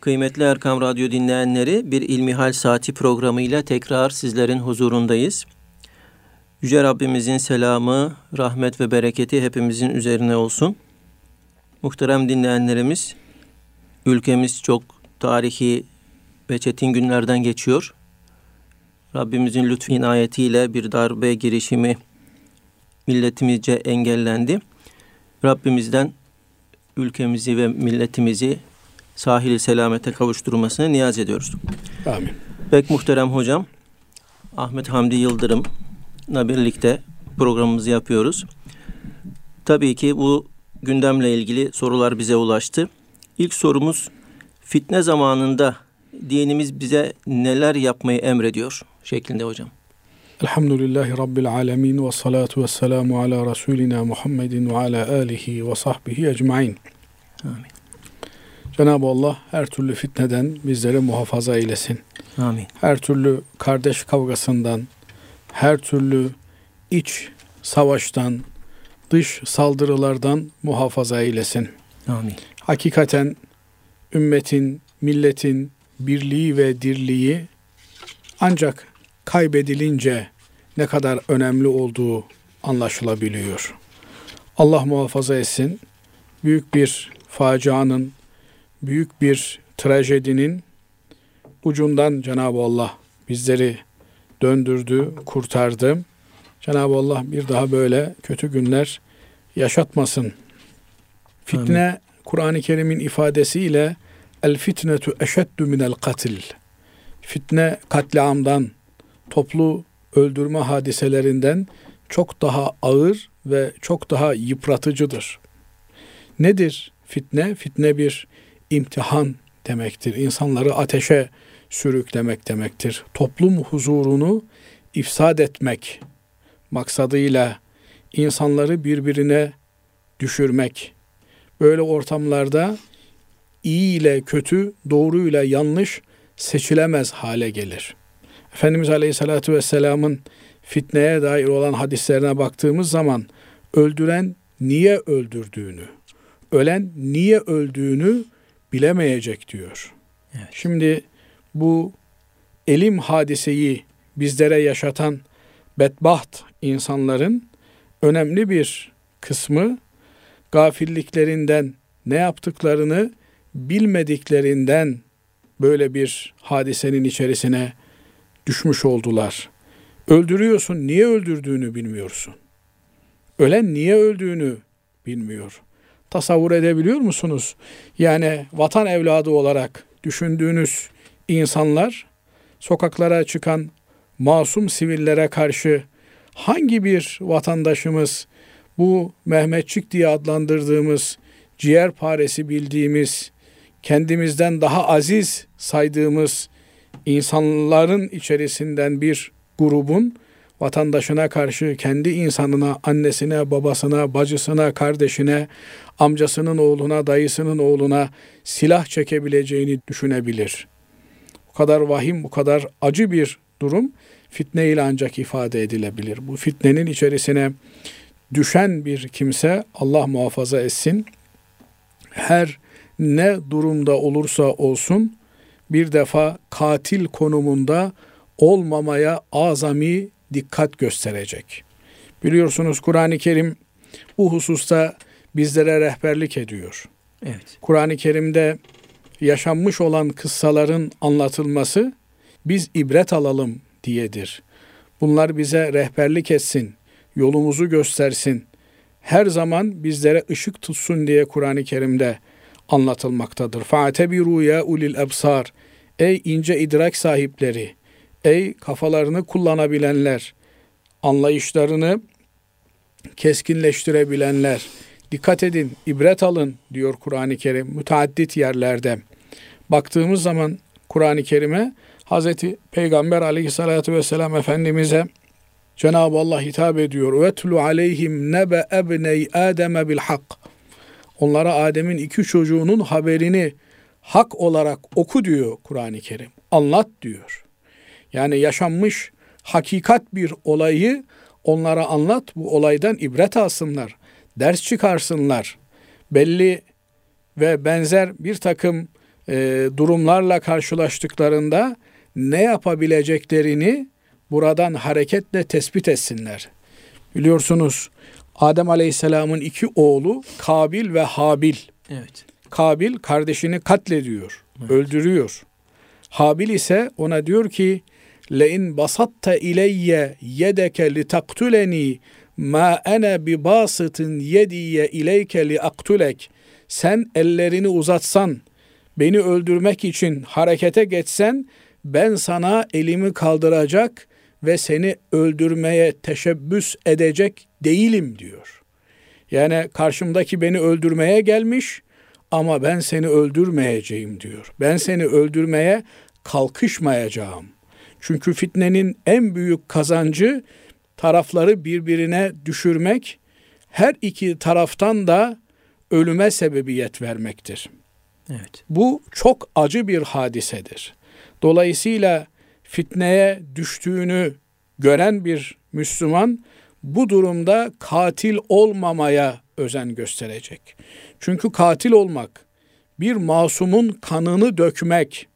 Kıymetli Erkam Radyo dinleyenleri bir İlmihal Saati programıyla tekrar sizlerin huzurundayız. Yüce Rabbimizin selamı, rahmet ve bereketi hepimizin üzerine olsun. Muhterem dinleyenlerimiz, ülkemiz çok tarihi ve çetin günlerden geçiyor. Rabbimizin lütfu inayetiyle bir darbe girişimi milletimizce engellendi. Rabbimizden ülkemizi ve milletimizi sahili selamete kavuşturmasını niyaz ediyoruz. Amin. Pek muhterem hocam Ahmet Hamdi Yıldırım'la birlikte programımızı yapıyoruz. Tabii ki bu gündemle ilgili sorular bize ulaştı. İlk sorumuz fitne zamanında dinimiz bize neler yapmayı emrediyor şeklinde hocam. Elhamdülillahi Rabbil alemin ve salatu ve selamu ala Resulina Muhammedin ve ala alihi ve sahbihi ecmain. Amin. Cenab-ı Allah her türlü fitneden bizleri muhafaza eylesin. Amin. Her türlü kardeş kavgasından, her türlü iç savaştan, dış saldırılardan muhafaza eylesin. Amin. Hakikaten ümmetin, milletin birliği ve dirliği ancak kaybedilince ne kadar önemli olduğu anlaşılabiliyor. Allah muhafaza etsin. Büyük bir facianın, büyük bir trajedinin ucundan Cenab-ı Allah bizleri döndürdü, kurtardı. Cenab-ı Allah bir daha böyle kötü günler yaşatmasın. Fitne Kur'an-ı Kerim'in ifadesiyle el fitnetu eşeddu minel katil. Fitne katliamdan, toplu öldürme hadiselerinden çok daha ağır ve çok daha yıpratıcıdır. Nedir fitne? Fitne bir imtihan demektir. İnsanları ateşe sürüklemek demektir. Toplum huzurunu ifsad etmek maksadıyla insanları birbirine düşürmek. Böyle ortamlarda iyi ile kötü, doğru ile yanlış seçilemez hale gelir. Efendimiz Aleyhisselatü Vesselam'ın fitneye dair olan hadislerine baktığımız zaman öldüren niye öldürdüğünü, ölen niye öldüğünü bilemeyecek diyor. Evet. Şimdi bu elim hadiseyi bizlere yaşatan bedbaht insanların önemli bir kısmı gafilliklerinden ne yaptıklarını bilmediklerinden böyle bir hadisenin içerisine düşmüş oldular. Öldürüyorsun, niye öldürdüğünü bilmiyorsun. Ölen niye öldüğünü bilmiyor. Tasavvur edebiliyor musunuz? Yani vatan evladı olarak düşündüğünüz insanlar sokaklara çıkan masum sivillere karşı hangi bir vatandaşımız bu Mehmetçik diye adlandırdığımız ciğer paresi bildiğimiz kendimizden daha aziz saydığımız insanların içerisinden bir grubun vatandaşına karşı kendi insanına, annesine, babasına, bacısına, kardeşine, amcasının oğluna, dayısının oğluna silah çekebileceğini düşünebilir. Bu kadar vahim, bu kadar acı bir durum fitne ile ancak ifade edilebilir. Bu fitnenin içerisine düşen bir kimse Allah muhafaza etsin. Her ne durumda olursa olsun bir defa katil konumunda olmamaya azami dikkat gösterecek. Biliyorsunuz Kur'an-ı Kerim bu hususta bizlere rehberlik ediyor. Evet. Kur'an-ı Kerim'de yaşanmış olan kıssaların anlatılması biz ibret alalım diyedir. Bunlar bize rehberlik etsin, yolumuzu göstersin. Her zaman bizlere ışık tutsun diye Kur'an-ı Kerim'de anlatılmaktadır. Fa'tebiru ya ulil ebsar. Ey ince idrak sahipleri, ey kafalarını kullanabilenler, anlayışlarını keskinleştirebilenler, dikkat edin, ibret alın diyor Kur'an-ı Kerim müteaddit yerlerde. Baktığımız zaman Kur'an-ı Kerim'e Hazreti Peygamber aleyhissalatü vesselam Efendimiz'e Cenab-ı Allah hitap ediyor. Vetlu aleyhim nebe ebney Adem'e bil hak. Onlara Adem'in iki çocuğunun haberini hak olarak oku diyor Kur'an-ı Kerim. Anlat diyor. Yani yaşanmış hakikat bir olayı onlara anlat. Bu olaydan ibret alsınlar. Ders çıkarsınlar. Belli ve benzer bir takım e, durumlarla karşılaştıklarında ne yapabileceklerini buradan hareketle tespit etsinler. Biliyorsunuz Adem Aleyhisselam'ın iki oğlu Kabil ve Habil. Evet. Kabil kardeşini katlediyor, evet. öldürüyor. Habil ise ona diyor ki yedeke li taktuleni ma ene bi basıtın yediye ileyke li aktulek sen ellerini uzatsan beni öldürmek için harekete geçsen ben sana elimi kaldıracak ve seni öldürmeye teşebbüs edecek değilim diyor. Yani karşımdaki beni öldürmeye gelmiş ama ben seni öldürmeyeceğim diyor. Ben seni öldürmeye kalkışmayacağım. Çünkü fitnenin en büyük kazancı tarafları birbirine düşürmek, her iki taraftan da ölüme sebebiyet vermektir. Evet. Bu çok acı bir hadisedir. Dolayısıyla fitneye düştüğünü gören bir Müslüman bu durumda katil olmamaya özen gösterecek. Çünkü katil olmak, bir masumun kanını dökmek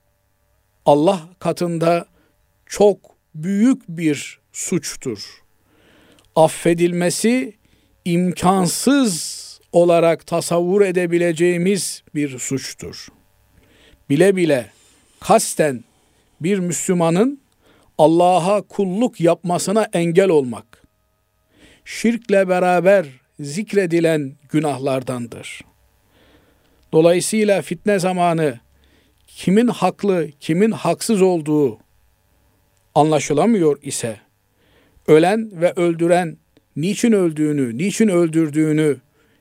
Allah katında çok büyük bir suçtur. Affedilmesi imkansız olarak tasavvur edebileceğimiz bir suçtur. Bile bile kasten bir Müslümanın Allah'a kulluk yapmasına engel olmak, şirkle beraber zikredilen günahlardandır. Dolayısıyla fitne zamanı kimin haklı, kimin haksız olduğu anlaşılamıyor ise, ölen ve öldüren niçin öldüğünü, niçin öldürdüğünü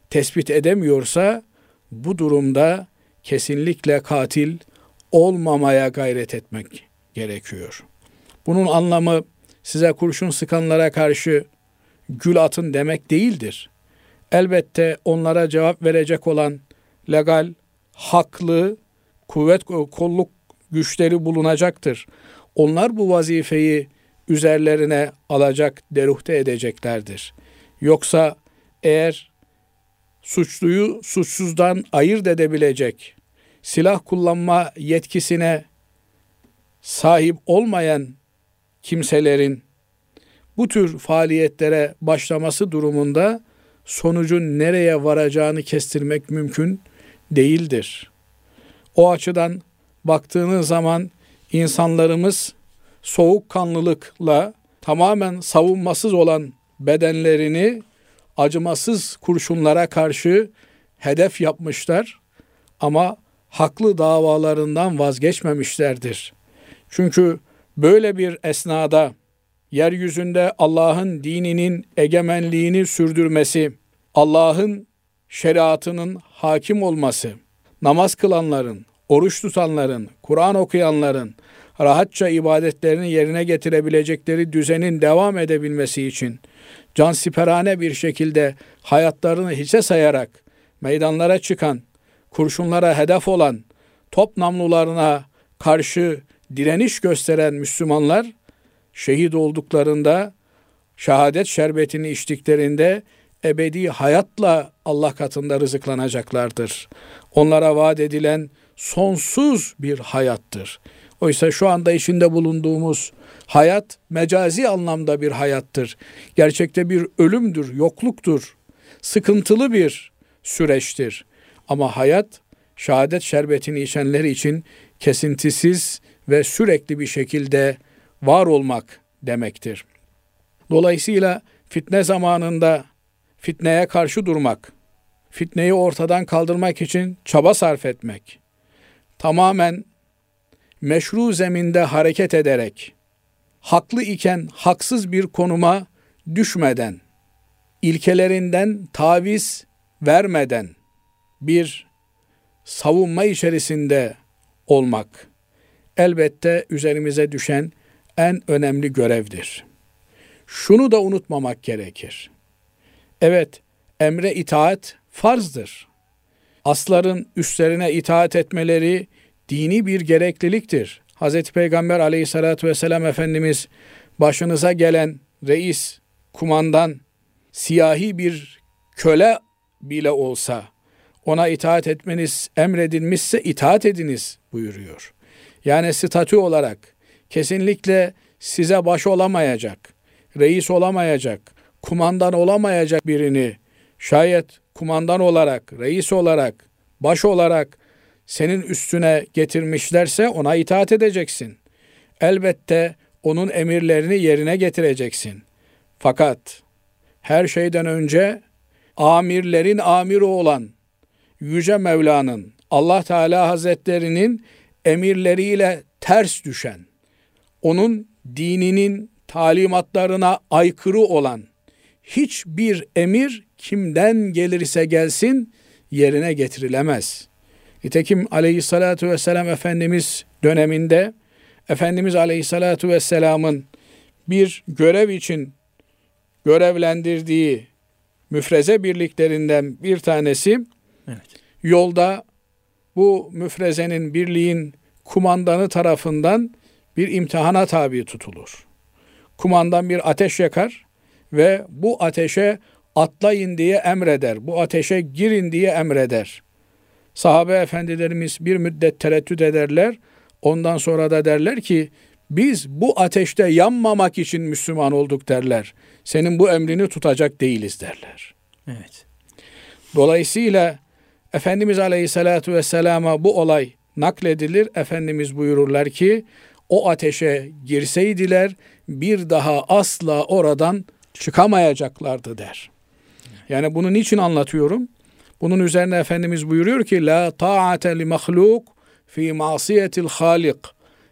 tespit edemiyorsa, bu durumda kesinlikle katil olmamaya gayret etmek gerekiyor. Bunun anlamı size kurşun sıkanlara karşı gül atın demek değildir. Elbette onlara cevap verecek olan legal, haklı, kuvvet kolluk güçleri bulunacaktır. Onlar bu vazifeyi üzerlerine alacak, deruhte edeceklerdir. Yoksa eğer suçluyu suçsuzdan ayırt edebilecek silah kullanma yetkisine sahip olmayan kimselerin bu tür faaliyetlere başlaması durumunda sonucun nereye varacağını kestirmek mümkün değildir. O açıdan baktığınız zaman insanlarımız soğukkanlılıkla tamamen savunmasız olan bedenlerini acımasız kurşunlara karşı hedef yapmışlar ama haklı davalarından vazgeçmemişlerdir. Çünkü böyle bir esnada yeryüzünde Allah'ın dininin egemenliğini sürdürmesi, Allah'ın şeriatının hakim olması, namaz kılanların, oruç tutanların, Kur'an okuyanların rahatça ibadetlerini yerine getirebilecekleri düzenin devam edebilmesi için cansiperane bir şekilde hayatlarını hiçe sayarak meydanlara çıkan, kurşunlara hedef olan, top namlularına karşı direniş gösteren Müslümanlar şehit olduklarında şehadet şerbetini içtiklerinde ebedi hayatla Allah katında rızıklanacaklardır. Onlara vaat edilen sonsuz bir hayattır. Oysa şu anda içinde bulunduğumuz hayat mecazi anlamda bir hayattır. Gerçekte bir ölümdür, yokluktur. Sıkıntılı bir süreçtir. Ama hayat şehadet şerbetini içenler için kesintisiz ve sürekli bir şekilde var olmak demektir. Dolayısıyla fitne zamanında fitneye karşı durmak, fitneyi ortadan kaldırmak için çaba sarf etmek, tamamen meşru zeminde hareket ederek, haklı iken haksız bir konuma düşmeden, ilkelerinden taviz vermeden bir savunma içerisinde olmak elbette üzerimize düşen en önemli görevdir. Şunu da unutmamak gerekir. Evet, emre itaat farzdır. Asların üstlerine itaat etmeleri dini bir gerekliliktir. Hz. Peygamber aleyhissalatü vesselam Efendimiz başınıza gelen reis, kumandan, siyahi bir köle bile olsa ona itaat etmeniz emredilmişse itaat ediniz buyuruyor. Yani statü olarak kesinlikle size baş olamayacak, reis olamayacak, kumandan olamayacak birini şayet kumandan olarak, reis olarak, baş olarak senin üstüne getirmişlerse ona itaat edeceksin. Elbette onun emirlerini yerine getireceksin. Fakat her şeyden önce amirlerin amiri olan Yüce Mevla'nın Allah Teala Hazretlerinin emirleriyle ters düşen, onun dininin talimatlarına aykırı olan hiçbir emir kimden gelirse gelsin yerine getirilemez. Nitekim aleyhissalatu vesselam Efendimiz döneminde Efendimiz aleyhissalatu vesselamın bir görev için görevlendirdiği müfreze birliklerinden bir tanesi evet. yolda bu müfrezenin birliğin kumandanı tarafından bir imtihana tabi tutulur. Kumandan bir ateş yakar ve bu ateşe atlayın diye emreder. Bu ateşe girin diye emreder. Sahabe efendilerimiz bir müddet tereddüt ederler. Ondan sonra da derler ki biz bu ateşte yanmamak için Müslüman olduk derler. Senin bu emrini tutacak değiliz derler. Evet. Dolayısıyla Efendimiz Aleyhisselatü Vesselam'a bu olay nakledilir. Efendimiz buyururlar ki o ateşe girseydiler bir daha asla oradan çıkamayacaklardı der. Yani bunu niçin anlatıyorum? Bunun üzerine Efendimiz buyuruyor ki la ta'ate li mahluk fi masiyetil halik.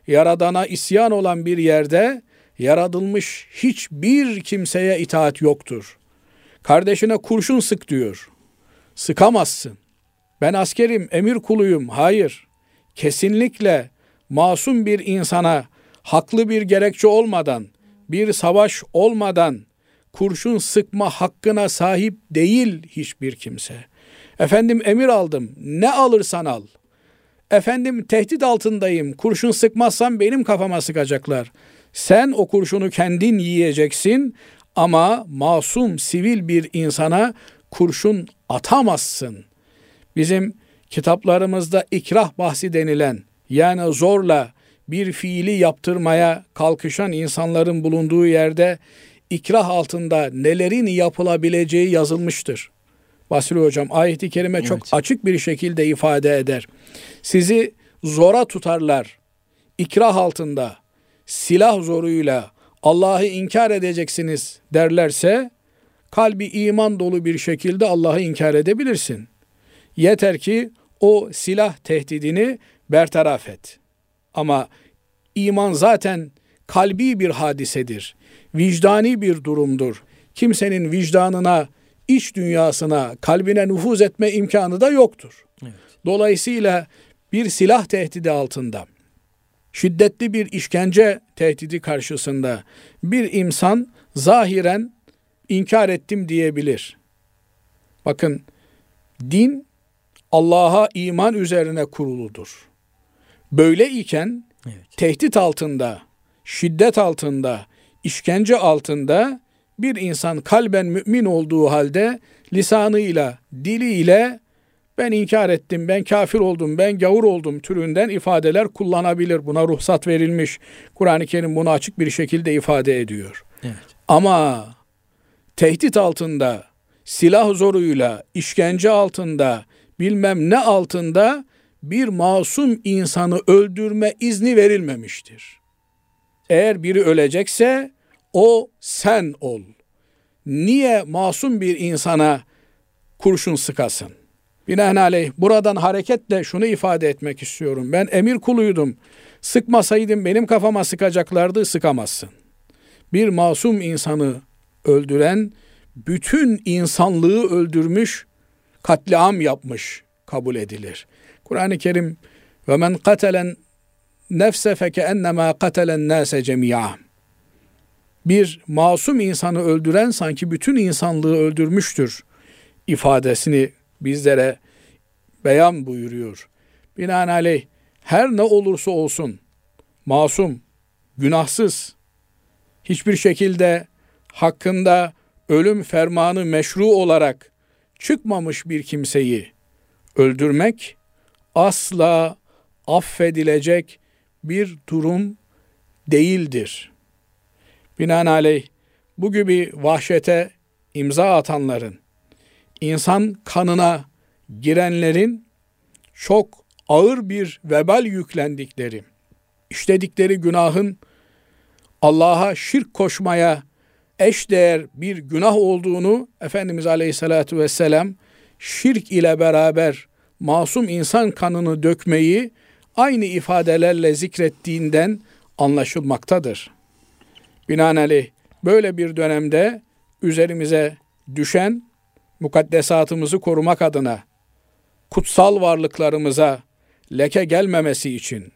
Yaradana isyan olan bir yerde yaratılmış hiçbir kimseye itaat yoktur. Kardeşine kurşun sık diyor. Sıkamazsın. Ben askerim, emir kuluyum. Hayır. Kesinlikle masum bir insana haklı bir gerekçe olmadan, bir savaş olmadan kurşun sıkma hakkına sahip değil hiçbir kimse. Efendim emir aldım. Ne alırsan al. Efendim tehdit altındayım. Kurşun sıkmazsam benim kafama sıkacaklar. Sen o kurşunu kendin yiyeceksin ama masum sivil bir insana kurşun atamazsın. Bizim kitaplarımızda ikrah bahsi denilen yani zorla bir fiili yaptırmaya kalkışan insanların bulunduğu yerde ikrah altında nelerin yapılabileceği yazılmıştır. Basri Hocam ayeti kerime evet. çok açık bir şekilde ifade eder. Sizi zora tutarlar. İkrah altında silah zoruyla Allah'ı inkar edeceksiniz derlerse kalbi iman dolu bir şekilde Allah'ı inkar edebilirsin. Yeter ki o silah tehdidini bertaraf et. Ama iman zaten kalbi bir hadisedir. Vicdani bir durumdur. Kimsenin vicdanına, iç dünyasına, kalbine nüfuz etme imkanı da yoktur. Evet. Dolayısıyla bir silah tehdidi altında, şiddetli bir işkence tehdidi karşısında bir insan zahiren inkar ettim diyebilir. Bakın din Allah'a iman üzerine kuruludur. Böyle iken evet. tehdit altında, şiddet altında, işkence altında bir insan kalben mümin olduğu halde lisanıyla, diliyle ben inkar ettim, ben kafir oldum, ben gavur oldum türünden ifadeler kullanabilir. Buna ruhsat verilmiş. Kur'an-ı Kerim bunu açık bir şekilde ifade ediyor. Evet. Ama tehdit altında, silah zoruyla, işkence altında, bilmem ne altında bir masum insanı öldürme izni verilmemiştir. Eğer biri ölecekse o sen ol. Niye masum bir insana kurşun sıkasın? Binaenaleyh buradan hareketle şunu ifade etmek istiyorum. Ben emir kuluydum. Sıkmasaydım benim kafama sıkacaklardı sıkamazsın. Bir masum insanı öldüren bütün insanlığı öldürmüş, katliam yapmış kabul edilir. Kur'an-ı Kerim ve men katelen nefse feke ennema katelen nase cemi'a. Bir masum insanı öldüren sanki bütün insanlığı öldürmüştür ifadesini bizlere beyan buyuruyor. Binaenaleyh her ne olursa olsun masum, günahsız, hiçbir şekilde hakkında ölüm fermanı meşru olarak çıkmamış bir kimseyi öldürmek asla affedilecek bir durum değildir. Binaenaleyh bu gibi vahşete imza atanların, insan kanına girenlerin çok ağır bir vebal yüklendikleri, işledikleri günahın Allah'a şirk koşmaya eşdeğer bir günah olduğunu Efendimiz Aleyhisselatü Vesselam şirk ile beraber masum insan kanını dökmeyi aynı ifadelerle zikrettiğinden anlaşılmaktadır. Binaenaleyh böyle bir dönemde üzerimize düşen mukaddesatımızı korumak adına kutsal varlıklarımıza leke gelmemesi için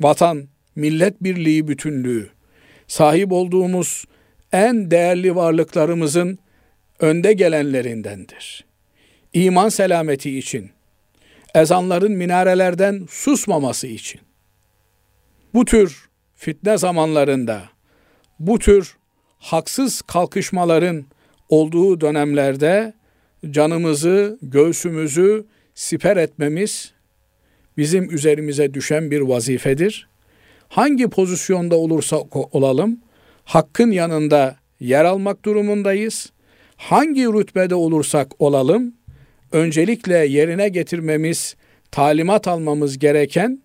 vatan, millet birliği bütünlüğü, sahip olduğumuz en değerli varlıklarımızın önde gelenlerindendir. İman selameti için, ezanların minarelerden susmaması için, bu tür fitne zamanlarında, bu tür haksız kalkışmaların olduğu dönemlerde canımızı, göğsümüzü siper etmemiz bizim üzerimize düşen bir vazifedir. Hangi pozisyonda olursa olalım, hakkın yanında yer almak durumundayız. Hangi rütbede olursak olalım, öncelikle yerine getirmemiz, talimat almamız gereken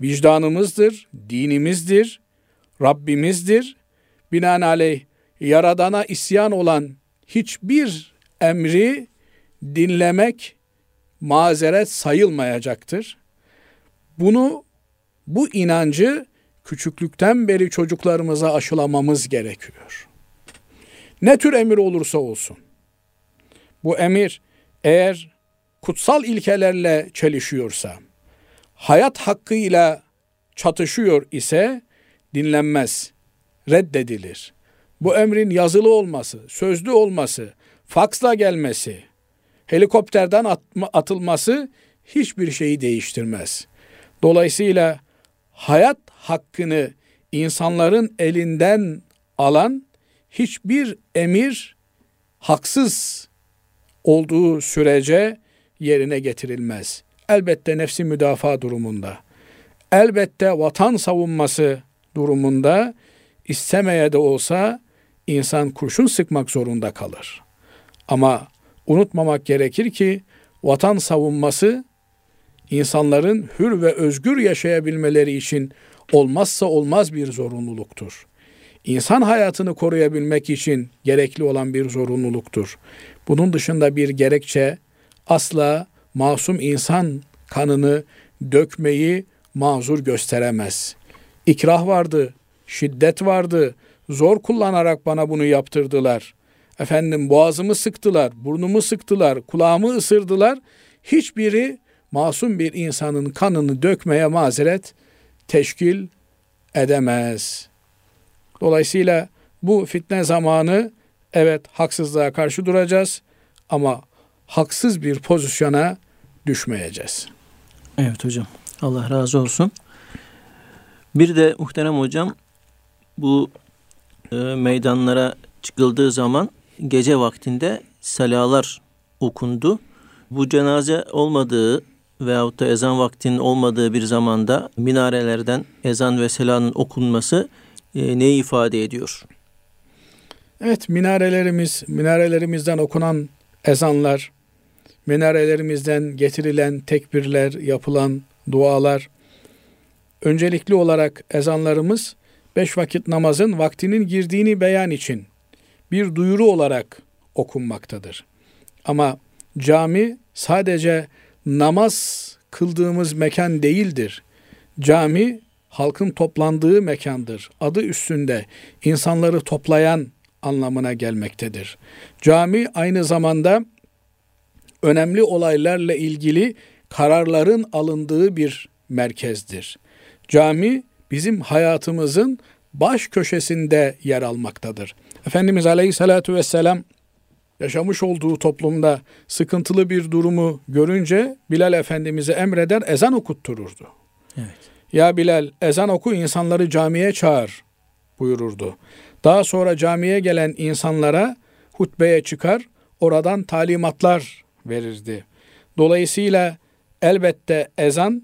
vicdanımızdır, dinimizdir, Rabbimizdir. Binaenaleyh Yaradan'a isyan olan hiçbir emri dinlemek mazeret sayılmayacaktır. Bunu bu inancı küçüklükten beri çocuklarımıza aşılamamız gerekiyor. Ne tür emir olursa olsun. Bu emir eğer kutsal ilkelerle çelişiyorsa, hayat hakkıyla çatışıyor ise dinlenmez, reddedilir. Bu emrin yazılı olması, sözlü olması, faksla gelmesi, helikopterden atma, atılması hiçbir şeyi değiştirmez. Dolayısıyla hayat hakkını insanların elinden alan hiçbir emir haksız olduğu sürece yerine getirilmez. Elbette nefsi müdafaa durumunda. Elbette vatan savunması durumunda istemeye de olsa insan kurşun sıkmak zorunda kalır. Ama unutmamak gerekir ki vatan savunması insanların hür ve özgür yaşayabilmeleri için olmazsa olmaz bir zorunluluktur. İnsan hayatını koruyabilmek için gerekli olan bir zorunluluktur. Bunun dışında bir gerekçe asla masum insan kanını dökmeyi mazur gösteremez. İkrah vardı, şiddet vardı, zor kullanarak bana bunu yaptırdılar. Efendim boğazımı sıktılar, burnumu sıktılar, kulağımı ısırdılar. Hiçbiri masum bir insanın kanını dökmeye mazeret teşkil edemez. Dolayısıyla bu fitne zamanı evet haksızlığa karşı duracağız ama haksız bir pozisyona düşmeyeceğiz. Evet hocam. Allah razı olsun. Bir de muhterem hocam bu e, meydanlara çıkıldığı zaman gece vaktinde salalar okundu. Bu cenaze olmadığı veyahut da ezan vaktinin olmadığı bir zamanda minarelerden ezan ve selanın okunması e, neyi ifade ediyor? Evet minarelerimiz, minarelerimizden okunan ezanlar, minarelerimizden getirilen tekbirler, yapılan dualar, öncelikli olarak ezanlarımız beş vakit namazın vaktinin girdiğini beyan için bir duyuru olarak okunmaktadır. Ama cami sadece namaz kıldığımız mekan değildir. Cami halkın toplandığı mekandır. Adı üstünde insanları toplayan anlamına gelmektedir. Cami aynı zamanda önemli olaylarla ilgili kararların alındığı bir merkezdir. Cami bizim hayatımızın baş köşesinde yer almaktadır. Efendimiz Aleyhisselatü Vesselam yaşamış olduğu toplumda sıkıntılı bir durumu görünce Bilal Efendimiz'e emreder ezan okuttururdu. Evet. Ya Bilal ezan oku insanları camiye çağır buyururdu. Daha sonra camiye gelen insanlara hutbeye çıkar, oradan talimatlar verirdi. Dolayısıyla elbette ezan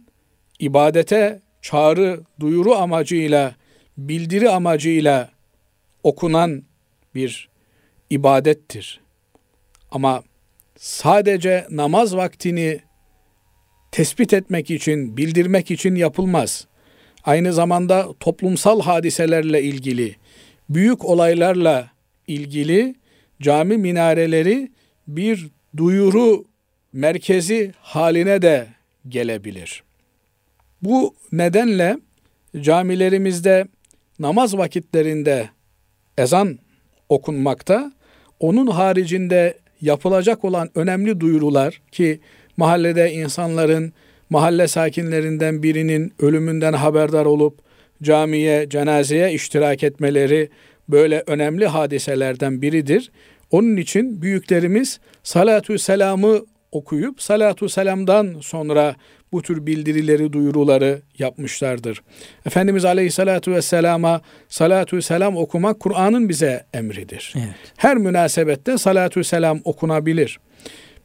ibadete çağrı, duyuru amacıyla, bildiri amacıyla okunan bir ibadettir. Ama sadece namaz vaktini tespit etmek için, bildirmek için yapılmaz. Aynı zamanda toplumsal hadiselerle ilgili, büyük olaylarla ilgili cami minareleri bir duyuru merkezi haline de gelebilir. Bu nedenle camilerimizde namaz vakitlerinde ezan okunmakta, onun haricinde yapılacak olan önemli duyurular ki mahallede insanların mahalle sakinlerinden birinin ölümünden haberdar olup camiye, cenazeye iştirak etmeleri böyle önemli hadiselerden biridir. Onun için büyüklerimiz salatü selamı okuyup salatu selamdan sonra bu tür bildirileri, duyuruları yapmışlardır. Efendimiz Aleyhissalatu vesselama salatu selam okumak Kur'an'ın bize emridir. Evet. Her münasebette salatu selam okunabilir.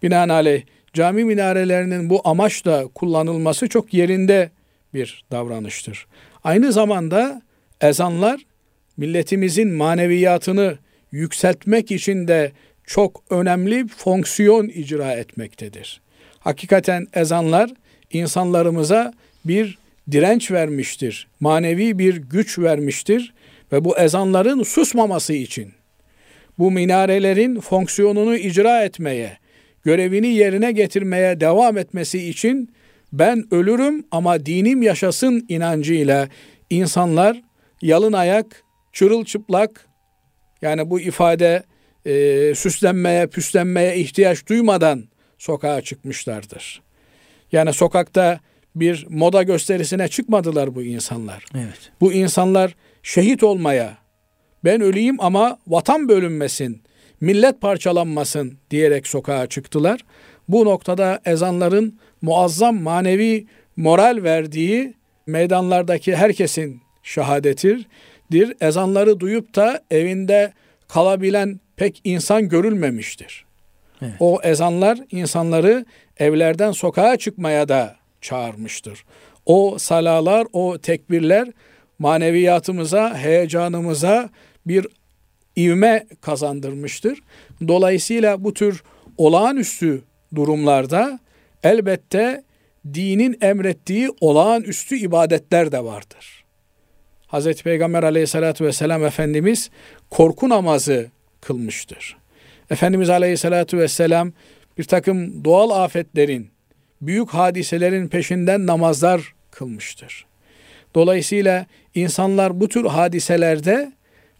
Binaenaleyh cami minarelerinin bu amaçla kullanılması çok yerinde bir davranıştır. Aynı zamanda ezanlar milletimizin maneviyatını yükseltmek için de çok önemli fonksiyon icra etmektedir. Hakikaten ezanlar insanlarımıza bir direnç vermiştir. Manevi bir güç vermiştir ve bu ezanların susmaması için bu minarelerin fonksiyonunu icra etmeye, görevini yerine getirmeye devam etmesi için ben ölürüm ama dinim yaşasın inancıyla insanlar yalın ayak, çırılçıplak yani bu ifade e, süslenmeye, püslenmeye ihtiyaç duymadan sokağa çıkmışlardır. Yani sokakta bir moda gösterisine çıkmadılar bu insanlar. Evet. Bu insanlar şehit olmaya, ben öleyim ama vatan bölünmesin, millet parçalanmasın diyerek sokağa çıktılar. Bu noktada ezanların muazzam manevi moral verdiği meydanlardaki herkesin şahadetidir. Ezanları duyup da evinde kalabilen pek insan görülmemiştir. Evet. O ezanlar insanları evlerden sokağa çıkmaya da çağırmıştır. O salalar, o tekbirler maneviyatımıza, heyecanımıza bir ivme kazandırmıştır. Dolayısıyla bu tür olağanüstü durumlarda elbette dinin emrettiği olağanüstü ibadetler de vardır. Hz. Peygamber aleyhissalatü vesselam Efendimiz korku namazı kılmıştır. Efendimiz aleyhissalatü vesselam bir takım doğal afetlerin, büyük hadiselerin peşinden namazlar kılmıştır. Dolayısıyla insanlar bu tür hadiselerde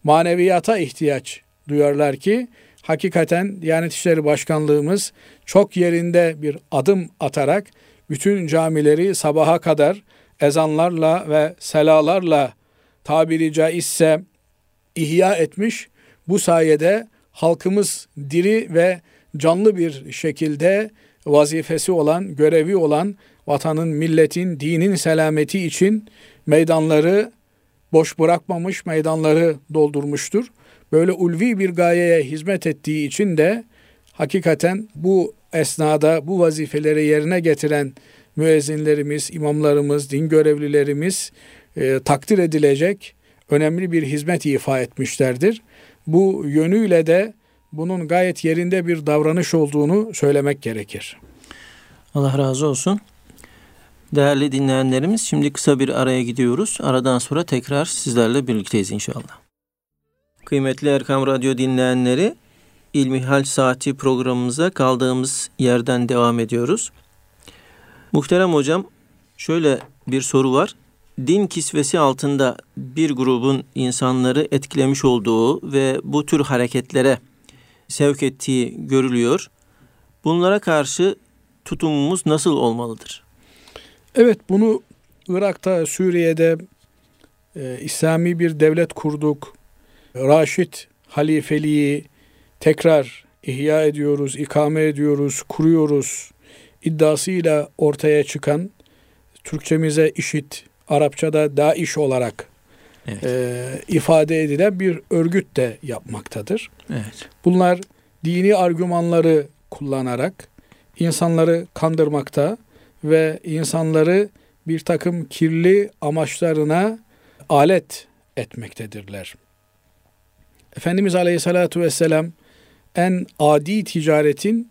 maneviyata ihtiyaç duyarlar ki hakikaten Diyanet İşleri Başkanlığımız çok yerinde bir adım atarak bütün camileri sabaha kadar ezanlarla ve selalarla tabiri caizse ihya etmiş. Bu sayede halkımız diri ve canlı bir şekilde vazifesi olan, görevi olan vatanın, milletin, dinin selameti için meydanları boş bırakmamış, meydanları doldurmuştur. Böyle ulvi bir gayeye hizmet ettiği için de hakikaten bu esnada bu vazifeleri yerine getiren müezzinlerimiz, imamlarımız, din görevlilerimiz e, takdir edilecek önemli bir hizmet ifa etmişlerdir. Bu yönüyle de bunun gayet yerinde bir davranış olduğunu söylemek gerekir. Allah razı olsun. Değerli dinleyenlerimiz şimdi kısa bir araya gidiyoruz. Aradan sonra tekrar sizlerle birlikteyiz inşallah. Kıymetli Erkam Radyo dinleyenleri İlmihal Saati programımıza kaldığımız yerden devam ediyoruz. Muhterem hocam şöyle bir soru var. Din kisvesi altında bir grubun insanları etkilemiş olduğu ve bu tür hareketlere sevk ettiği görülüyor. Bunlara karşı tutumumuz nasıl olmalıdır? Evet bunu Irak'ta, Suriye'de e, İslami bir devlet kurduk. Raşid halifeliği tekrar ihya ediyoruz, ikame ediyoruz, kuruyoruz iddiasıyla ortaya çıkan Türkçemize işit, Arapçada Daiş olarak evet. e, ifade edilen bir örgüt de yapmaktadır. Evet. Bunlar dini argümanları kullanarak insanları kandırmakta ve insanları bir takım kirli amaçlarına alet etmektedirler. Efendimiz Aleyhisselatü Vesselam en adi ticaretin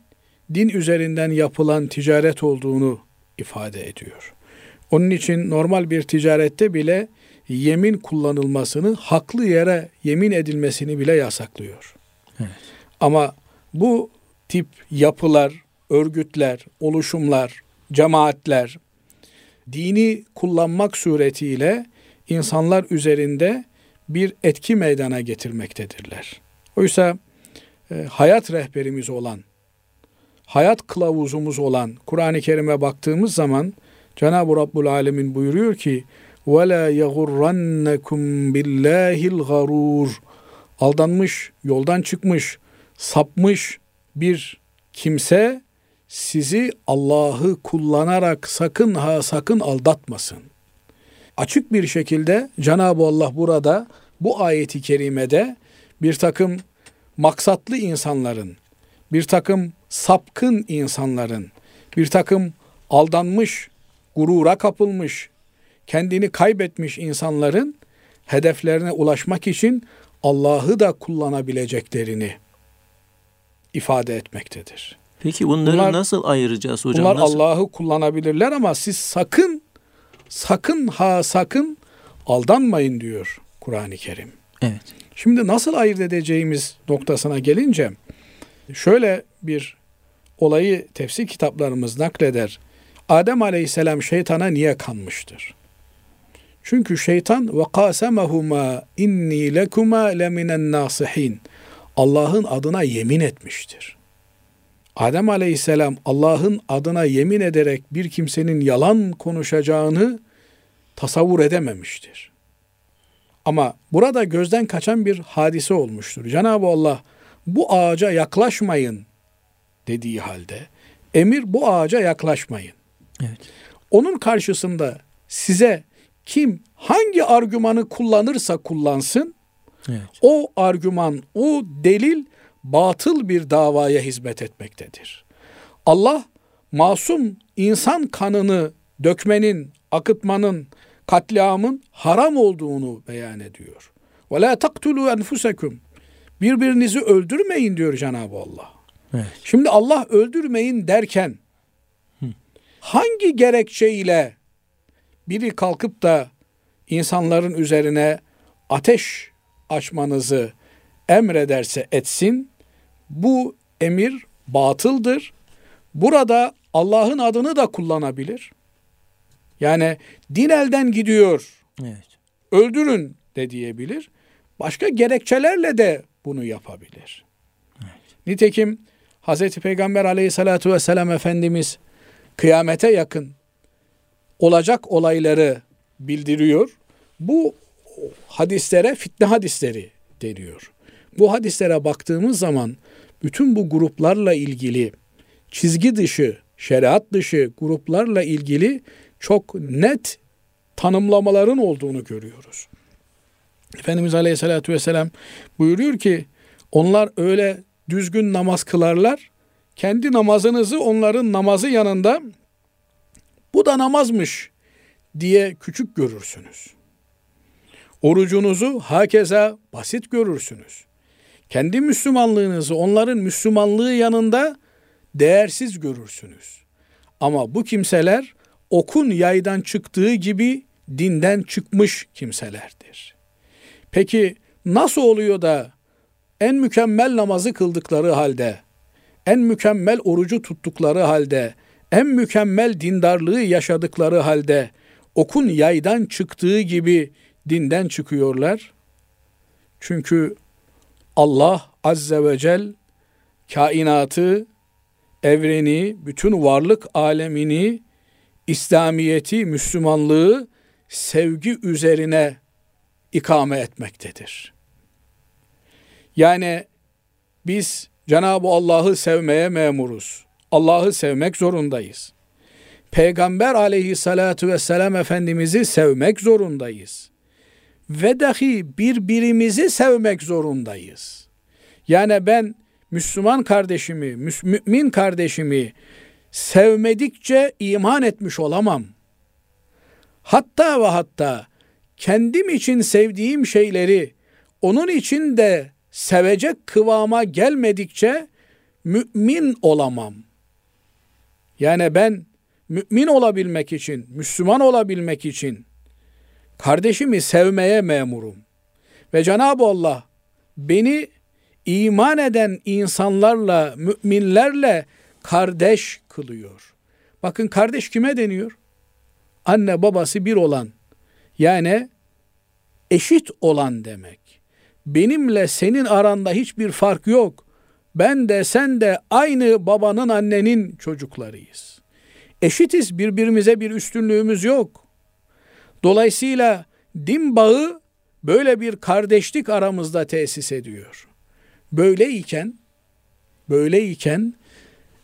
din üzerinden yapılan ticaret olduğunu ifade ediyor. Onun için normal bir ticarette bile yemin kullanılmasını, haklı yere yemin edilmesini bile yasaklıyor. Evet. Ama bu tip yapılar, örgütler, oluşumlar, cemaatler dini kullanmak suretiyle insanlar üzerinde bir etki meydana getirmektedirler. Oysa e, hayat rehberimiz olan, hayat kılavuzumuz olan Kur'an-ı Kerim'e baktığımız zaman Cenab-ı Rabbul Alemin buyuruyor ki وَلَا يَغُرَّنَّكُمْ بِاللّٰهِ الْغَرُورِ Aldanmış, yoldan çıkmış, sapmış bir kimse sizi Allah'ı kullanarak sakın ha sakın aldatmasın. Açık bir şekilde Cenab-ı Allah burada bu ayeti kerimede bir takım maksatlı insanların, bir takım sapkın insanların, bir takım aldanmış, gurura kapılmış, kendini kaybetmiş insanların hedeflerine ulaşmak için Allah'ı da kullanabileceklerini ifade etmektedir. Peki bunları bunlar, nasıl ayıracağız hocam? Bunlar nasıl? Allah'ı kullanabilirler ama siz sakın sakın ha sakın aldanmayın diyor Kur'an-ı Kerim. Evet. Şimdi nasıl ayırt edeceğimiz noktasına gelince şöyle bir olayı tefsir kitaplarımız nakleder. Adem Aleyhisselam şeytana niye kanmıştır? Çünkü şeytan ve kasemehuma inni lekuma leminen nasihin. Allah'ın adına yemin etmiştir. Adem Aleyhisselam Allah'ın adına yemin ederek bir kimsenin yalan konuşacağını tasavvur edememiştir. Ama burada gözden kaçan bir hadise olmuştur. Cenab-ı Allah bu ağaca yaklaşmayın dediği halde emir bu ağaca yaklaşmayın. Evet. Onun karşısında size kim hangi argümanı kullanırsa kullansın evet. o argüman, o delil batıl bir davaya hizmet etmektedir. Allah masum insan kanını dökmenin, akıtmanın, katliamın haram olduğunu beyan ediyor. Ve la taktulu enfusekum. Birbirinizi öldürmeyin diyor Cenab-ı Allah. Evet. Şimdi Allah öldürmeyin derken hangi gerekçeyle biri kalkıp da insanların üzerine ateş açmanızı emrederse etsin, bu emir batıldır. Burada Allah'ın adını da kullanabilir. Yani din elden gidiyor. Evet. Öldürün de diyebilir. Başka gerekçelerle de bunu yapabilir. Evet. Nitekim Hz. Peygamber aleyhissalatu vesselam Efendimiz kıyamete yakın olacak olayları bildiriyor. Bu hadislere fitne hadisleri deniyor. Bu hadislere baktığımız zaman bütün bu gruplarla ilgili çizgi dışı, şeriat dışı gruplarla ilgili çok net tanımlamaların olduğunu görüyoruz. Efendimiz Aleyhisselatü Vesselam buyuruyor ki onlar öyle düzgün namaz kılarlar. Kendi namazınızı onların namazı yanında bu da namazmış diye küçük görürsünüz. Orucunuzu hakeza basit görürsünüz. Kendi Müslümanlığınızı onların Müslümanlığı yanında değersiz görürsünüz. Ama bu kimseler okun yaydan çıktığı gibi dinden çıkmış kimselerdir. Peki nasıl oluyor da en mükemmel namazı kıldıkları halde, en mükemmel orucu tuttukları halde, en mükemmel dindarlığı yaşadıkları halde okun yaydan çıktığı gibi dinden çıkıyorlar. Çünkü Allah azze ve cel kainatı, evreni, bütün varlık alemini, İslamiyeti, Müslümanlığı sevgi üzerine ikame etmektedir. Yani biz Cenab-ı Allah'ı sevmeye memuruz. Allah'ı sevmek zorundayız. Peygamber aleyhissalatu vesselam Efendimiz'i sevmek zorundayız. Ve dahi birbirimizi sevmek zorundayız. Yani ben Müslüman kardeşimi, mümin kardeşimi sevmedikçe iman etmiş olamam. Hatta ve hatta kendim için sevdiğim şeyleri onun için de sevecek kıvama gelmedikçe mümin olamam. Yani ben mümin olabilmek için, Müslüman olabilmek için kardeşimi sevmeye memurum. Ve Cenab-ı Allah beni iman eden insanlarla, müminlerle kardeş kılıyor. Bakın kardeş kime deniyor? Anne babası bir olan. Yani eşit olan demek. Benimle senin aranda hiçbir fark yok. Ben de sen de aynı babanın annenin çocuklarıyız. Eşitiz birbirimize bir üstünlüğümüz yok. Dolayısıyla din bağı böyle bir kardeşlik aramızda tesis ediyor. Böyleyken böyleyken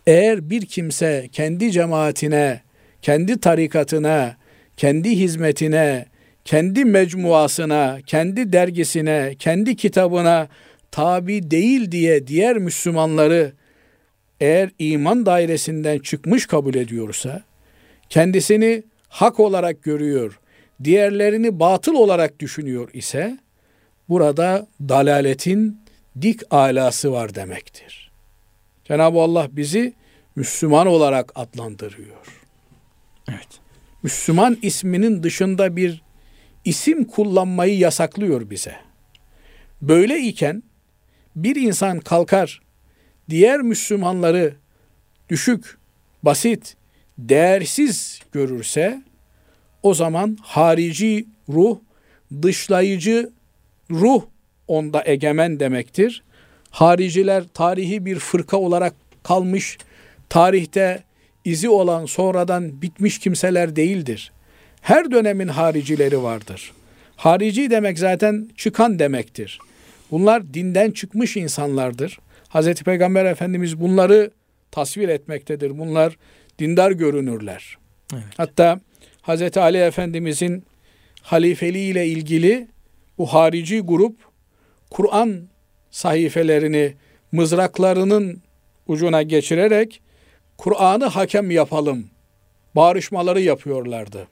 eğer bir kimse kendi cemaatine, kendi tarikatına, kendi hizmetine, kendi mecmuasına, kendi dergisine, kendi kitabına tabi değil diye diğer Müslümanları eğer iman dairesinden çıkmış kabul ediyorsa, kendisini hak olarak görüyor, diğerlerini batıl olarak düşünüyor ise, burada dalaletin dik alası var demektir. Cenab-ı Allah bizi Müslüman olarak adlandırıyor. Evet. Müslüman isminin dışında bir isim kullanmayı yasaklıyor bize. Böyle iken bir insan kalkar diğer Müslümanları düşük, basit, değersiz görürse o zaman harici ruh, dışlayıcı ruh onda egemen demektir. Hariciler tarihi bir fırka olarak kalmış, tarihte izi olan sonradan bitmiş kimseler değildir. Her dönemin haricileri vardır. Harici demek zaten çıkan demektir. Bunlar dinden çıkmış insanlardır. Hazreti Peygamber Efendimiz bunları tasvir etmektedir. Bunlar dindar görünürler. Evet. Hatta Hazreti Ali Efendimizin halifeliği ile ilgili bu harici grup Kur'an sayfelerini mızraklarının ucuna geçirerek Kur'an'ı hakem yapalım bağrışmaları yapıyorlardı.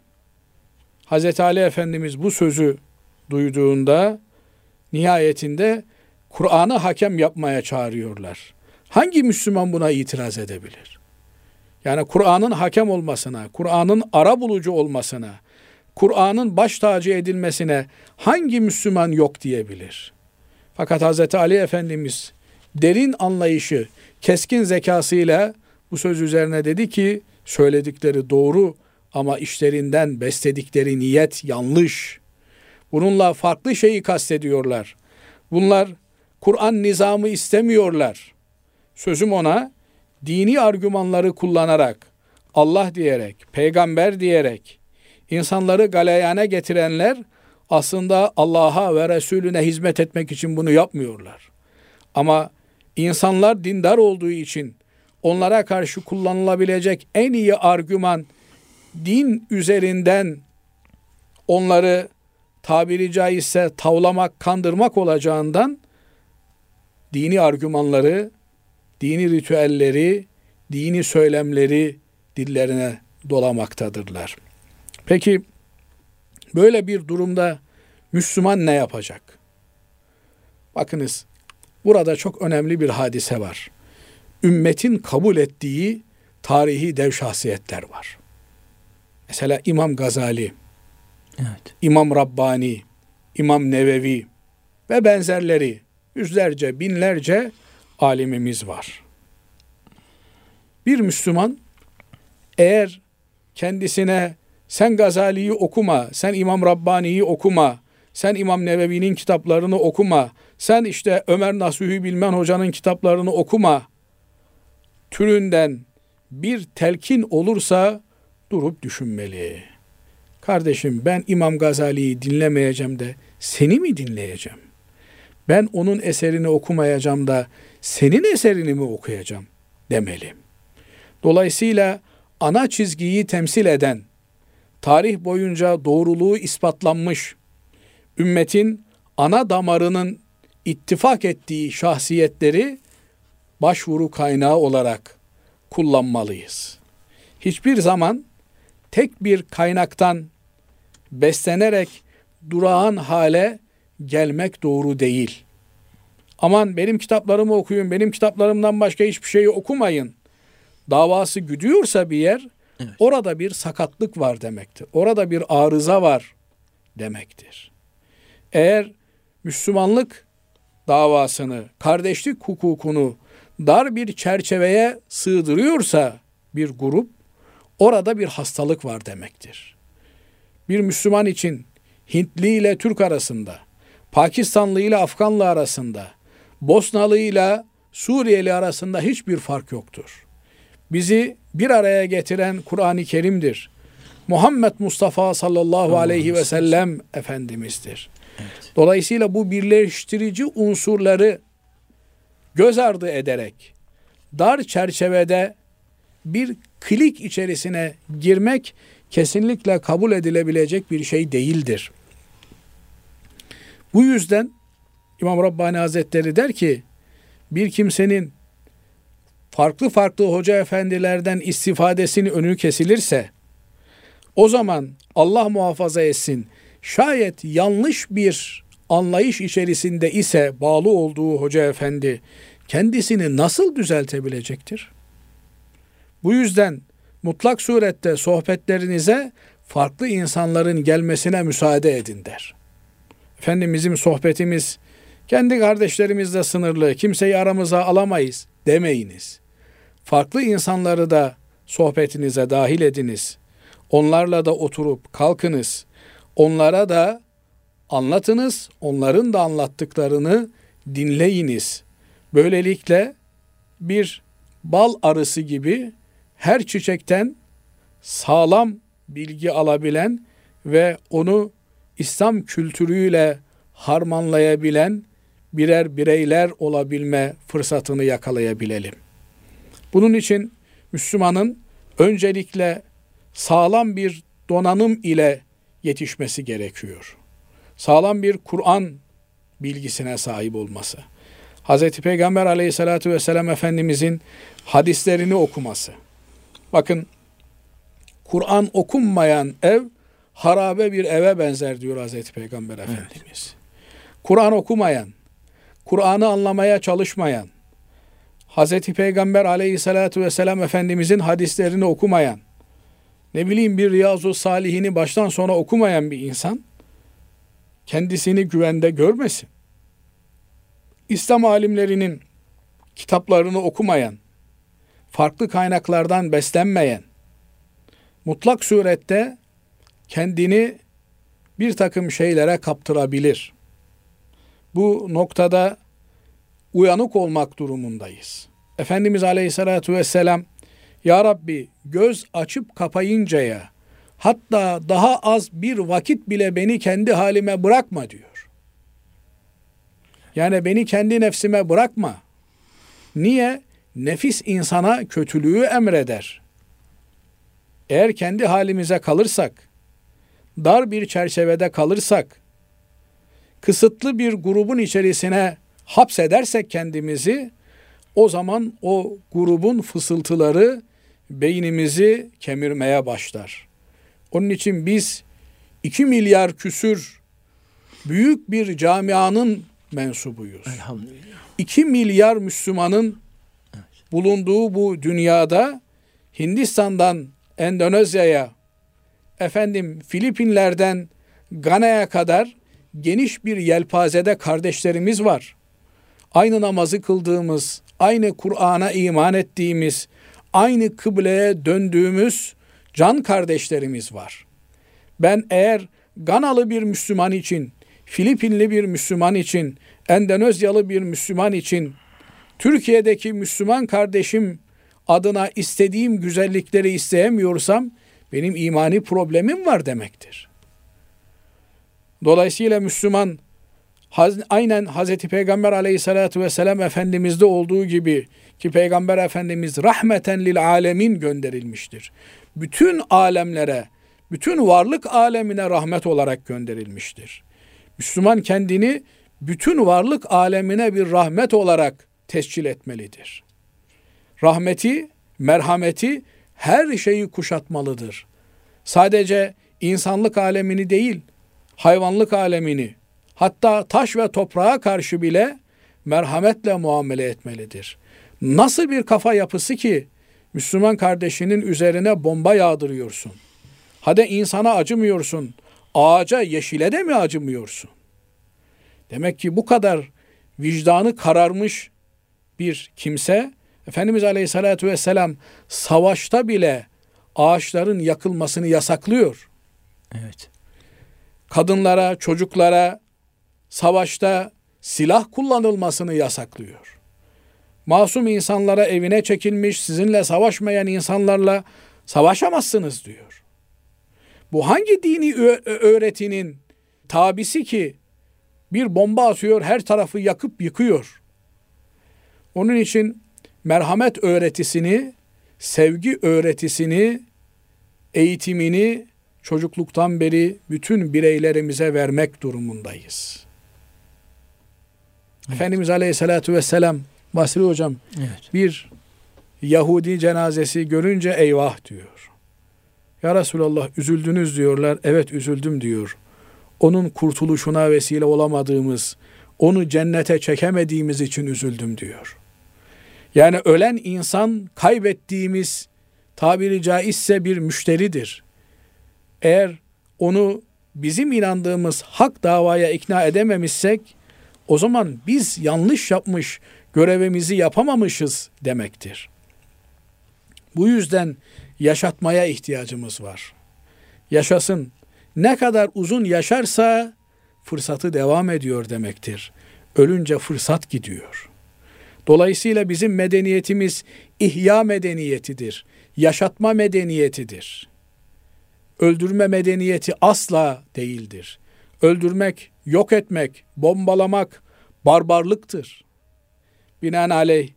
Hazreti Ali Efendimiz bu sözü duyduğunda nihayetinde Kur'an'ı hakem yapmaya çağırıyorlar. Hangi Müslüman buna itiraz edebilir? Yani Kur'an'ın hakem olmasına, Kur'an'ın ara bulucu olmasına, Kur'an'ın baş tacı edilmesine hangi Müslüman yok diyebilir? Fakat Hz. Ali Efendimiz derin anlayışı, keskin zekasıyla bu söz üzerine dedi ki söyledikleri doğru ama işlerinden besledikleri niyet yanlış. Bununla farklı şeyi kastediyorlar. Bunlar Kur'an nizamı istemiyorlar. Sözüm ona dini argümanları kullanarak, Allah diyerek, peygamber diyerek insanları galeyana getirenler aslında Allah'a ve Resulüne hizmet etmek için bunu yapmıyorlar. Ama insanlar dindar olduğu için onlara karşı kullanılabilecek en iyi argüman din üzerinden onları tabiri caizse tavlamak, kandırmak olacağından dini argümanları, dini ritüelleri, dini söylemleri dillerine dolamaktadırlar. Peki böyle bir durumda Müslüman ne yapacak? Bakınız burada çok önemli bir hadise var. Ümmetin kabul ettiği tarihi dev şahsiyetler var. Mesela İmam Gazali, evet. İmam Rabbani, İmam Nevevi ve benzerleri yüzlerce, binlerce alimimiz var. Bir Müslüman eğer kendisine sen Gazali'yi okuma, sen İmam Rabbani'yi okuma, sen İmam Nevevi'nin kitaplarını okuma, sen işte Ömer Nasuhi Bilmen Hoca'nın kitaplarını okuma türünden bir telkin olursa durup düşünmeli. Kardeşim ben İmam Gazali'yi dinlemeyeceğim de seni mi dinleyeceğim? Ben onun eserini okumayacağım da senin eserini mi okuyacağım demeli. Dolayısıyla ana çizgiyi temsil eden, tarih boyunca doğruluğu ispatlanmış, ümmetin ana damarının ittifak ettiği şahsiyetleri başvuru kaynağı olarak kullanmalıyız. Hiçbir zaman tek bir kaynaktan beslenerek durağan hale gelmek doğru değil. Aman benim kitaplarımı okuyun, benim kitaplarımdan başka hiçbir şeyi okumayın. Davası güdüyorsa bir yer, evet. orada bir sakatlık var demektir. Orada bir arıza var demektir. Eğer Müslümanlık davasını, kardeşlik hukukunu dar bir çerçeveye sığdırıyorsa bir grup, orada bir hastalık var demektir. Bir Müslüman için Hintli ile Türk arasında, Pakistanlı ile Afganlı arasında, Bosnalı ile Suriyeli arasında hiçbir fark yoktur. Bizi bir araya getiren Kur'an-ı Kerim'dir. Muhammed Mustafa sallallahu aleyhi ve sellem Efendimiz'dir. Evet. Dolayısıyla bu birleştirici unsurları göz ardı ederek dar çerçevede bir klik içerisine girmek kesinlikle kabul edilebilecek bir şey değildir. Bu yüzden İmam Rabbani Hazretleri der ki bir kimsenin farklı farklı hoca efendilerden istifadesini önü kesilirse o zaman Allah muhafaza etsin şayet yanlış bir anlayış içerisinde ise bağlı olduğu hoca efendi kendisini nasıl düzeltebilecektir? Bu yüzden mutlak surette sohbetlerinize farklı insanların gelmesine müsaade edin der. Efendim bizim sohbetimiz kendi kardeşlerimizle sınırlı, kimseyi aramıza alamayız demeyiniz. Farklı insanları da sohbetinize dahil ediniz. Onlarla da oturup kalkınız. Onlara da anlatınız. Onların da anlattıklarını dinleyiniz. Böylelikle bir bal arısı gibi her çiçekten sağlam bilgi alabilen ve onu İslam kültürüyle harmanlayabilen birer bireyler olabilme fırsatını yakalayabilelim. Bunun için Müslümanın öncelikle sağlam bir donanım ile yetişmesi gerekiyor. Sağlam bir Kur'an bilgisine sahip olması. Hz. Peygamber aleyhissalatü vesselam Efendimizin hadislerini okuması. Bakın Kur'an okunmayan ev harabe bir eve benzer diyor Hz. Peygamber Efendimiz. Evet. Kur'an okumayan, Kur'an'ı anlamaya çalışmayan, Hz. Peygamber aleyhissalatü vesselam Efendimizin hadislerini okumayan, ne bileyim bir Riyazu Salihini baştan sona okumayan bir insan, kendisini güvende görmesin. İslam alimlerinin kitaplarını okumayan, farklı kaynaklardan beslenmeyen, mutlak surette kendini bir takım şeylere kaptırabilir. Bu noktada uyanık olmak durumundayız. Efendimiz Aleyhisselatü Vesselam Ya Rabbi göz açıp kapayıncaya hatta daha az bir vakit bile beni kendi halime bırakma diyor. Yani beni kendi nefsime bırakma. Niye? Nefis insana kötülüğü emreder. Eğer kendi halimize kalırsak, dar bir çerçevede kalırsak, kısıtlı bir grubun içerisine hapsedersek kendimizi o zaman o grubun fısıltıları beynimizi kemirmeye başlar. Onun için biz 2 milyar küsür büyük bir camianın mensubuyuz. Elhamdülillah. 2 milyar Müslümanın bulunduğu bu dünyada Hindistan'dan Endonezya'ya, efendim Filipinler'den Gana'ya kadar geniş bir yelpazede kardeşlerimiz var. Aynı namazı kıldığımız, aynı Kur'an'a iman ettiğimiz, aynı kıbleye döndüğümüz can kardeşlerimiz var. Ben eğer Ganalı bir Müslüman için, Filipinli bir Müslüman için, Endonezyalı bir Müslüman için, Türkiye'deki Müslüman kardeşim adına istediğim güzellikleri isteyemiyorsam benim imani problemim var demektir. Dolayısıyla Müslüman aynen Hazreti Peygamber aleyhissalatü vesselam Efendimiz'de olduğu gibi ki Peygamber Efendimiz rahmeten lil alemin gönderilmiştir. Bütün alemlere, bütün varlık alemine rahmet olarak gönderilmiştir. Müslüman kendini bütün varlık alemine bir rahmet olarak tescil etmelidir. Rahmeti, merhameti her şeyi kuşatmalıdır. Sadece insanlık alemini değil, hayvanlık alemini, hatta taş ve toprağa karşı bile merhametle muamele etmelidir. Nasıl bir kafa yapısı ki Müslüman kardeşinin üzerine bomba yağdırıyorsun? Hadi insana acımıyorsun, ağaca, yeşile de mi acımıyorsun? Demek ki bu kadar vicdanı kararmış bir kimse Efendimiz Aleyhisselatü Vesselam savaşta bile ağaçların yakılmasını yasaklıyor. Evet. Kadınlara, çocuklara savaşta silah kullanılmasını yasaklıyor. Masum insanlara evine çekilmiş, sizinle savaşmayan insanlarla savaşamazsınız diyor. Bu hangi dini öğretinin tabisi ki bir bomba atıyor, her tarafı yakıp yıkıyor. Onun için merhamet öğretisini, sevgi öğretisini, eğitimini çocukluktan beri bütün bireylerimize vermek durumundayız. Evet. Efendimiz Aleyhisselatü Vesselam Basri Hocam evet. bir Yahudi cenazesi görünce eyvah diyor. Ya Resulallah üzüldünüz diyorlar. Evet üzüldüm diyor. Onun kurtuluşuna vesile olamadığımız, onu cennete çekemediğimiz için üzüldüm diyor. Yani ölen insan kaybettiğimiz tabiri caizse bir müşteridir. Eğer onu bizim inandığımız hak davaya ikna edememişsek o zaman biz yanlış yapmış, görevimizi yapamamışız demektir. Bu yüzden yaşatmaya ihtiyacımız var. Yaşasın. Ne kadar uzun yaşarsa fırsatı devam ediyor demektir. Ölünce fırsat gidiyor. Dolayısıyla bizim medeniyetimiz ihya medeniyetidir. Yaşatma medeniyetidir. Öldürme medeniyeti asla değildir. Öldürmek, yok etmek, bombalamak barbarlıktır. Binaenaleyh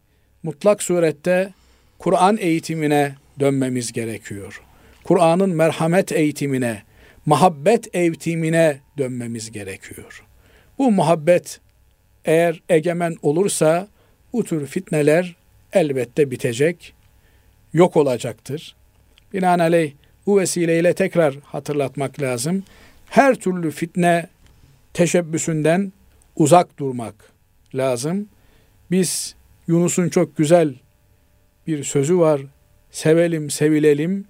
mutlak surette Kur'an eğitimine dönmemiz gerekiyor. Kur'an'ın merhamet eğitimine, muhabbet eğitimine dönmemiz gerekiyor. Bu muhabbet eğer egemen olursa bu tür fitneler elbette bitecek, yok olacaktır. Binaenaleyh bu vesileyle tekrar hatırlatmak lazım. Her türlü fitne teşebbüsünden uzak durmak lazım. Biz Yunus'un çok güzel bir sözü var. Sevelim, sevilelim.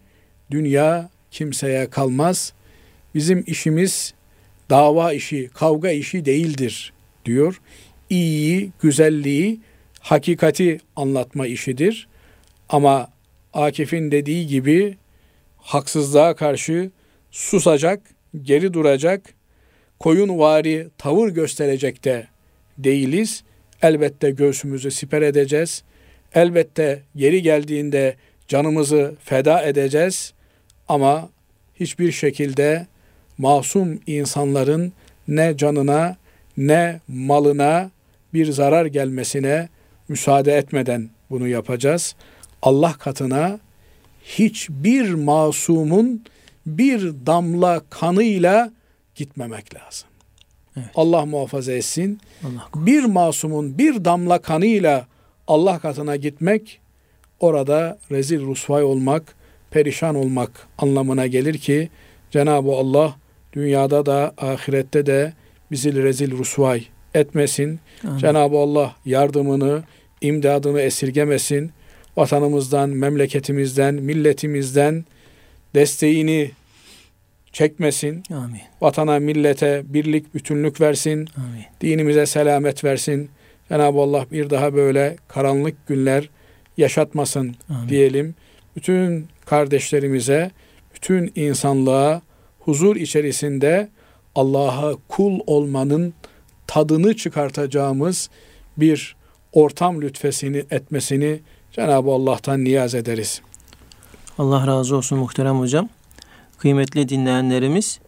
Dünya kimseye kalmaz. Bizim işimiz dava işi, kavga işi değildir diyor. İyiyi, güzelliği, hakikati anlatma işidir. Ama Akif'in dediği gibi haksızlığa karşı susacak, geri duracak, koyun vari tavır gösterecek de değiliz. Elbette göğsümüzü siper edeceğiz. Elbette geri geldiğinde canımızı feda edeceğiz. Ama hiçbir şekilde masum insanların ne canına ne malına bir zarar gelmesine müsaade etmeden bunu yapacağız. Allah katına hiçbir masumun bir damla kanıyla gitmemek lazım. Evet. Allah muhafaza etsin. Allah bir masumun bir damla kanıyla Allah katına gitmek orada rezil rusvay olmak, perişan olmak anlamına gelir ki Cenab-ı Allah dünyada da ahirette de bizi rezil rusvay etmesin. Cenab-ı Allah yardımını, imdadını esirgemesin. Vatanımızdan, memleketimizden, milletimizden desteğini çekmesin. Amin. Vatana, millete birlik, bütünlük versin. Amin. Dinimize selamet versin. Cenab-ı Allah bir daha böyle karanlık günler yaşatmasın Amin. diyelim. Bütün kardeşlerimize, bütün insanlığa huzur içerisinde Allah'a kul olmanın tadını çıkartacağımız bir ortam lütfesini etmesini Cenab-ı Allah'tan niyaz ederiz. Allah razı olsun muhterem hocam. Kıymetli dinleyenlerimiz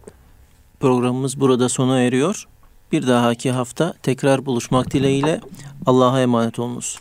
programımız burada sona eriyor. Bir dahaki hafta tekrar buluşmak dileğiyle Allah'a emanet olunuz.